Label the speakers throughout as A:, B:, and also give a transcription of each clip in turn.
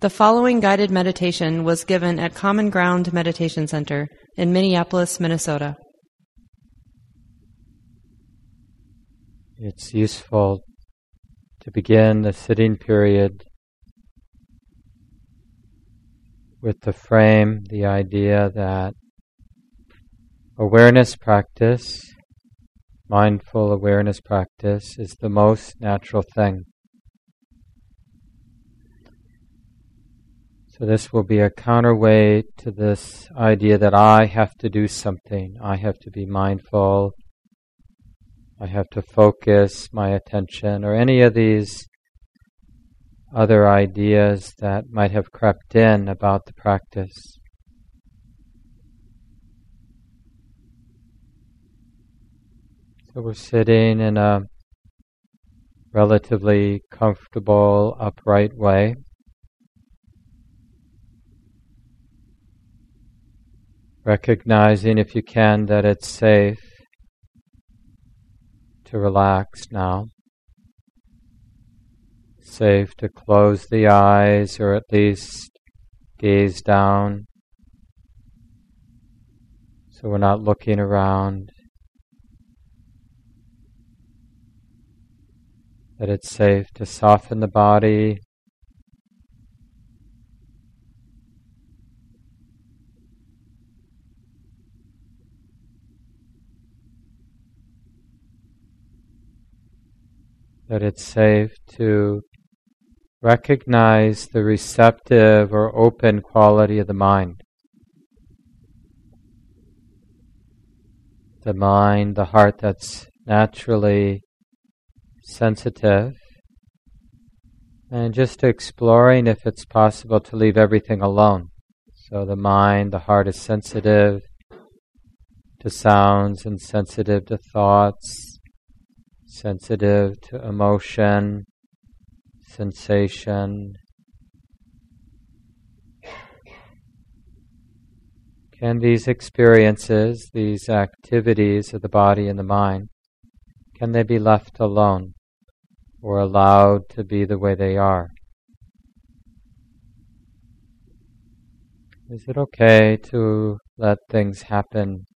A: The following guided meditation was given at Common Ground Meditation Center in Minneapolis, Minnesota.
B: It's useful to begin the sitting period with the frame, the idea that awareness practice, mindful awareness practice, is the most natural thing. So, this will be a counterweight to this idea that I have to do something. I have to be mindful. I have to focus my attention, or any of these other ideas that might have crept in about the practice. So we're sitting in a relatively comfortable, upright way. Recognizing, if you can, that it's safe to relax now. Safe to close the eyes or at least gaze down so we're not looking around. That it's safe to soften the body that it's safe to recognize the receptive or open quality of the mind. The mind, the heart that's naturally sensitive, and just exploring if it's possible to leave everything alone. So the mind, the heart is sensitive to sounds and sensitive to thoughts sensitive to emotion, sensation. Can these experiences, these activities of the body and the mind, can they be left alone or allowed to be the way they are? Is it okay to let things happen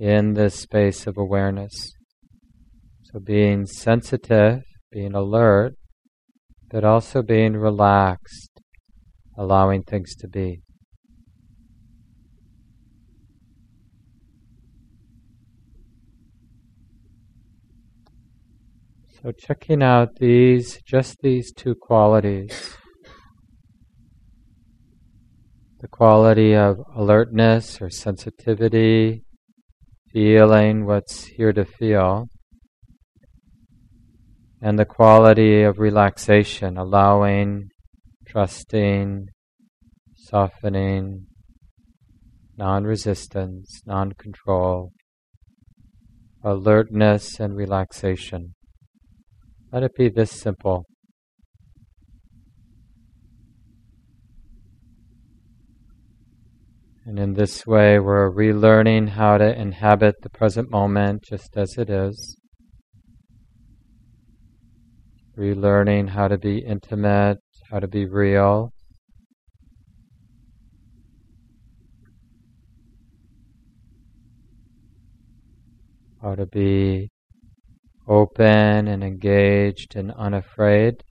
B: in this space of awareness? So being sensitive, being alert, but also being relaxed, allowing things to be. So checking out these, just these two qualities. The quality of alertness or sensitivity, feeling what's here to feel and the quality of relaxation, allowing, trusting, softening, non resistance, non control, alertness, and relaxation. Let it be this simple. And in this way, we're relearning how to inhabit the present moment just as it is relearning how to be intimate, how to be real. How to be open and engaged and unafraid.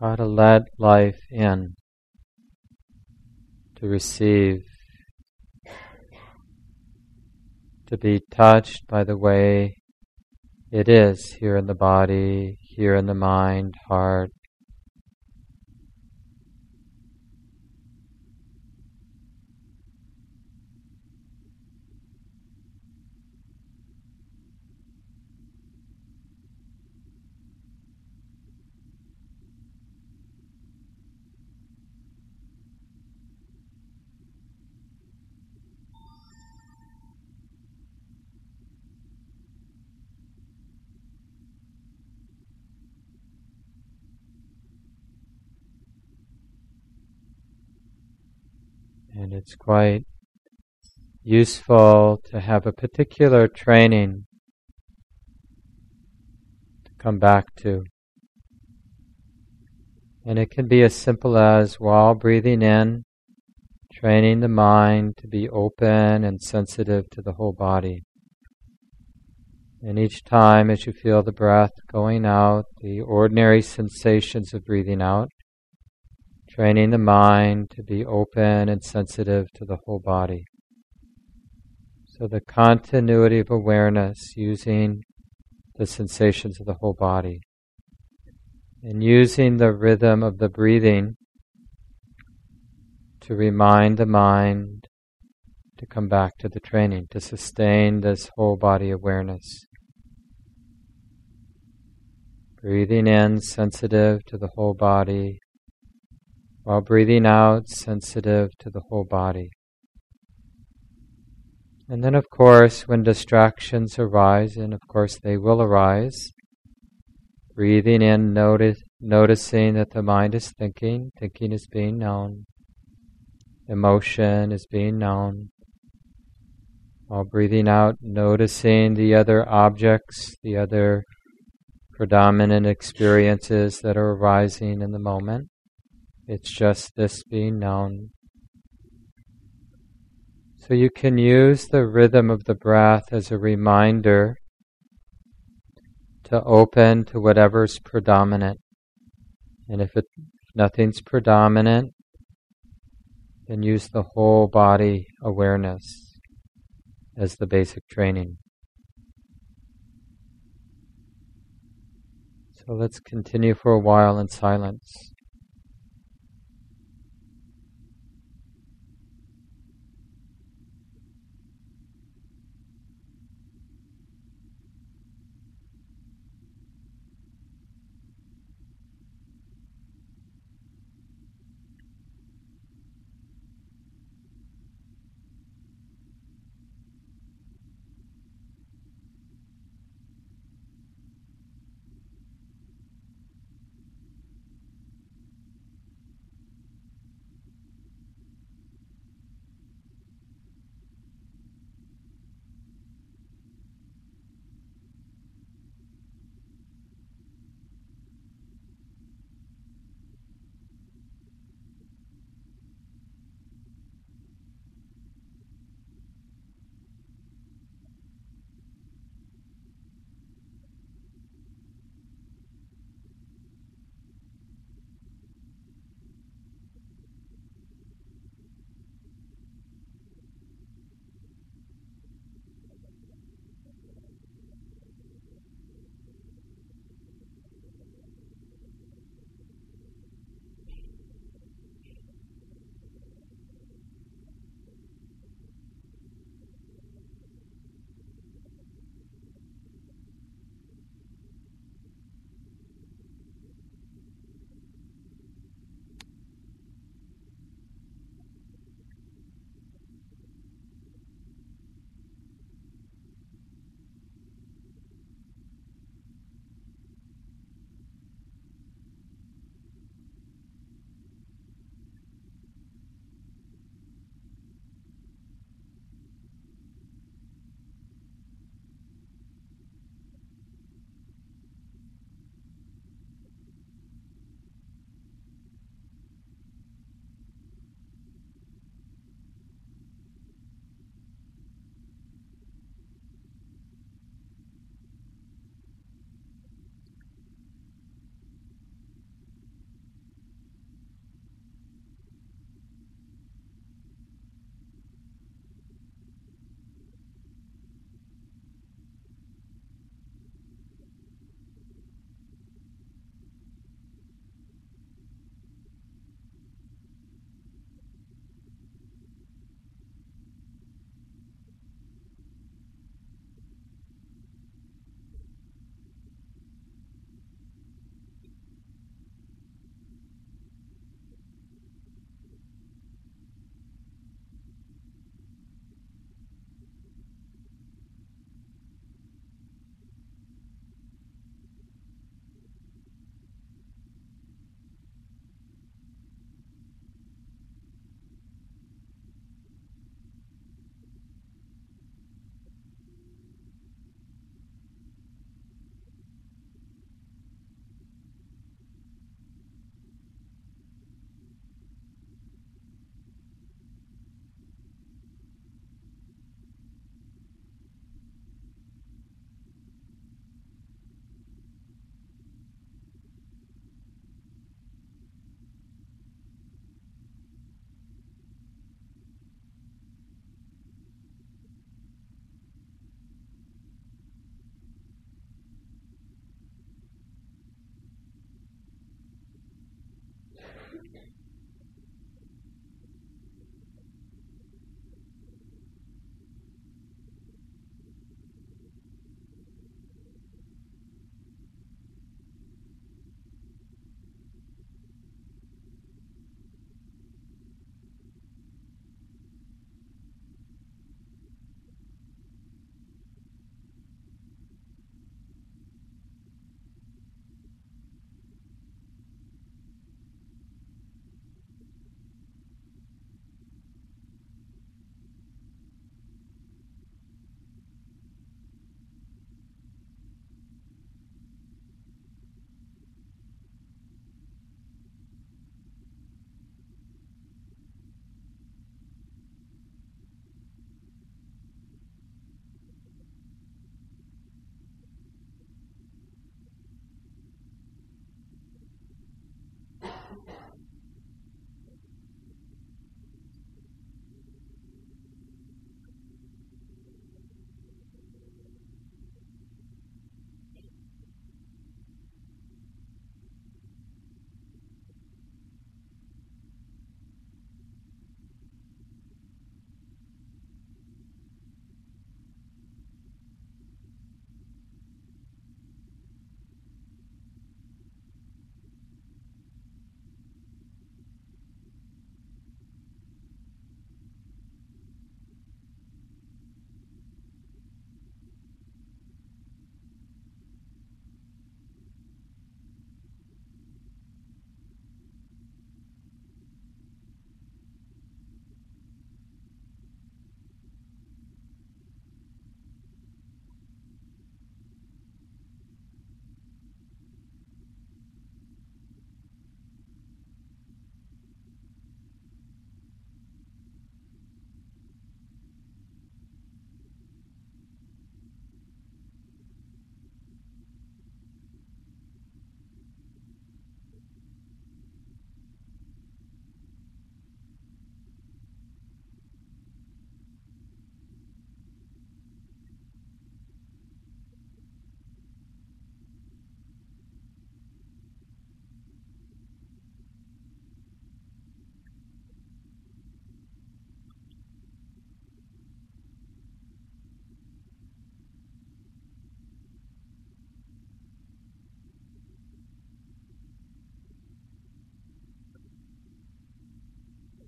B: How to let life in, to receive to be touched by the way it is here in the body, here in the mind, heart. And it's quite useful to have a particular training to come back to. And it can be as simple as while breathing in, training the mind to be open and sensitive to the whole body. And each time as you feel the breath going out, the ordinary sensations of breathing out, training the mind to be open and sensitive to the whole body. So the continuity of awareness using the sensations of the whole body. And using the rhythm of the breathing to remind the mind to come back to the training, to sustain this whole body awareness. Breathing in, sensitive to the whole body, while breathing out, sensitive to the whole body. And then, of course, when distractions arise, and of course they will arise, breathing in, notice, noticing that the mind is thinking, thinking is being known, emotion is being known. While breathing out, noticing the other objects, the other predominant experiences that are arising in the moment. It's just this being known. So you can use the rhythm of the breath as a reminder to open to whatever's predominant. And if, it, if nothing's predominant, then use the whole body awareness as the basic training. So let's continue for a while in silence.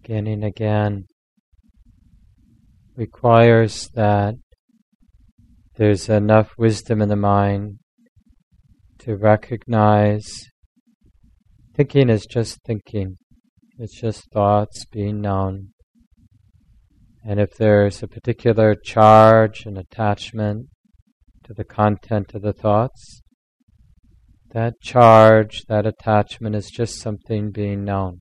B: Beginning again requires that there's enough wisdom in the mind to recognize thinking is just thinking. It's just thoughts being known. And if there's a particular charge and attachment to the content of the thoughts, that charge, that attachment is just something being known.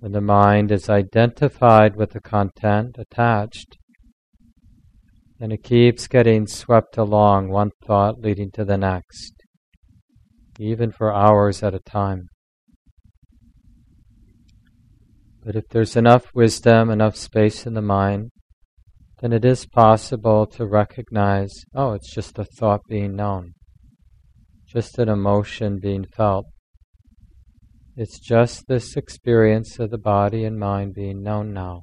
B: When the mind is identified with the content attached, then it keeps getting swept along, one thought leading to the next, even for hours at a time. But if there's enough wisdom, enough space in the mind, then it is possible to recognize oh, it's just a thought being known, just an emotion being felt. It's just this experience of the body and mind being known now.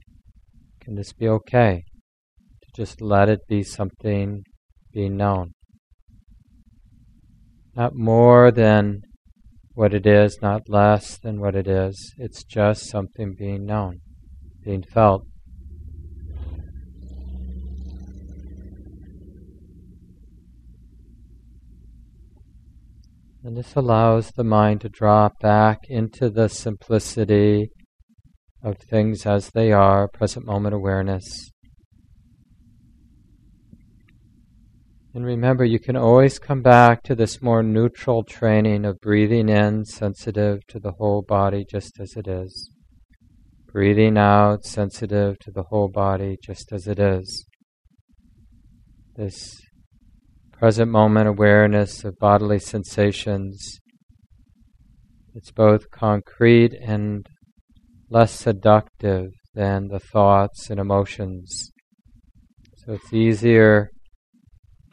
B: Can this be okay? To just let it be something being known. Not more than what it is, not less than what it is. It's just something being known, being felt. And this allows the mind to drop back into the simplicity of things as they are, present moment awareness. And remember, you can always come back to this more neutral training of breathing in, sensitive to the whole body just as it is. Breathing out, sensitive to the whole body just as it is. This present moment awareness of bodily sensations. It's both concrete and less seductive than the thoughts and emotions. So it's easier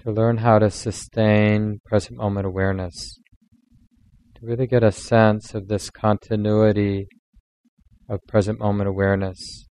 B: to learn how to sustain present moment awareness, to really get a sense of this continuity of present moment awareness.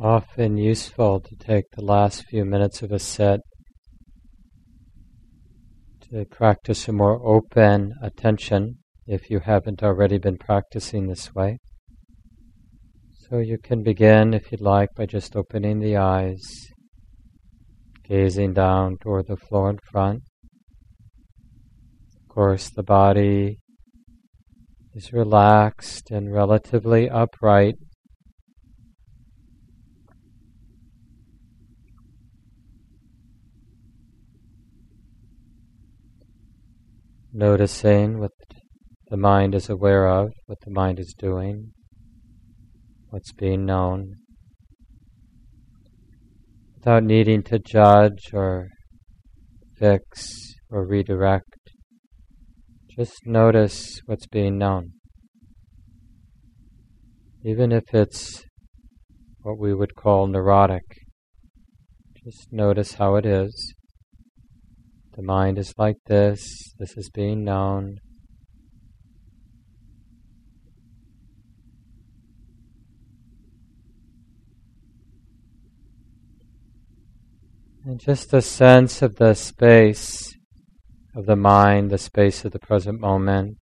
B: Often useful to take the last few minutes of a set to practice a more open attention if you haven't already been practicing this way. So you can begin, if you'd like, by just opening the eyes, gazing down toward the floor in front. Of course, the body is relaxed and relatively upright. Noticing what the mind is aware of, what the mind is doing, what's being known, without needing to judge or fix or redirect. Just notice what's being known. Even if it's what we would call neurotic, just notice how it is. The mind is like this, this is being known. And just a sense of the space of the mind, the space of the present moment.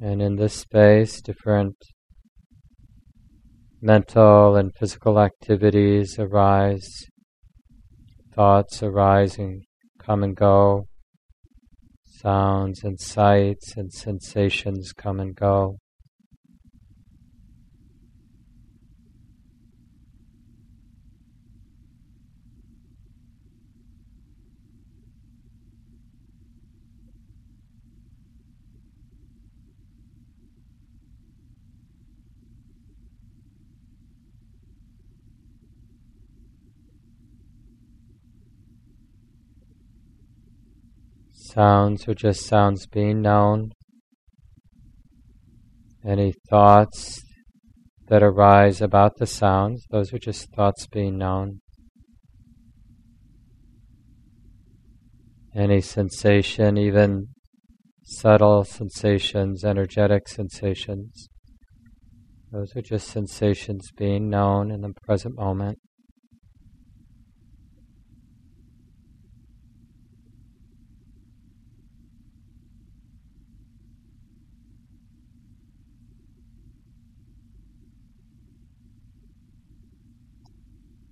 B: And in this space, different mental and physical activities arise, thoughts arise and come and go, sounds and sights and sensations come and go. Sounds are just sounds being known. Any thoughts that arise about the sounds, those are just thoughts being known. Any sensation, even subtle sensations, energetic sensations, those are just sensations being known in the present moment.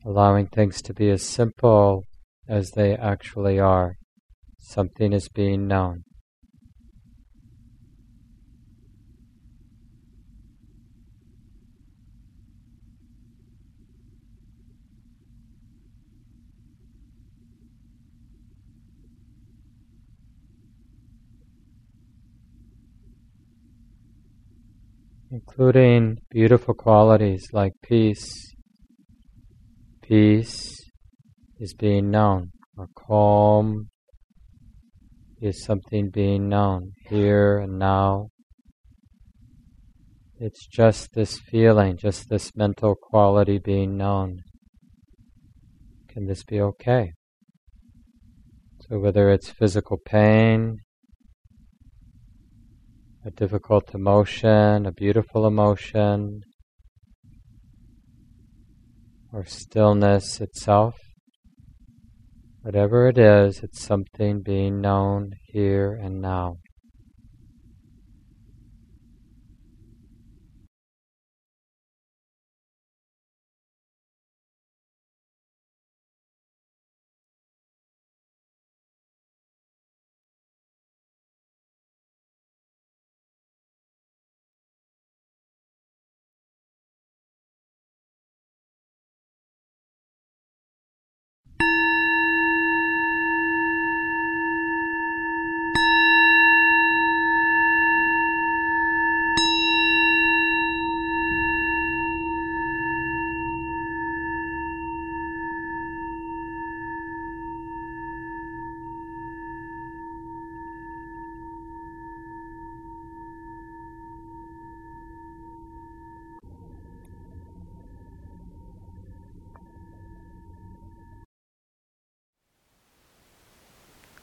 B: Allowing things to be as simple as they actually are. Something is being known. including beautiful qualities like peace, Peace is being known, or calm is something being known here and now. It's just this feeling, just this mental quality being known. Can this be okay? So, whether it's physical pain, a difficult emotion, a beautiful emotion, or stillness itself. Whatever it is, it's something being known here and now.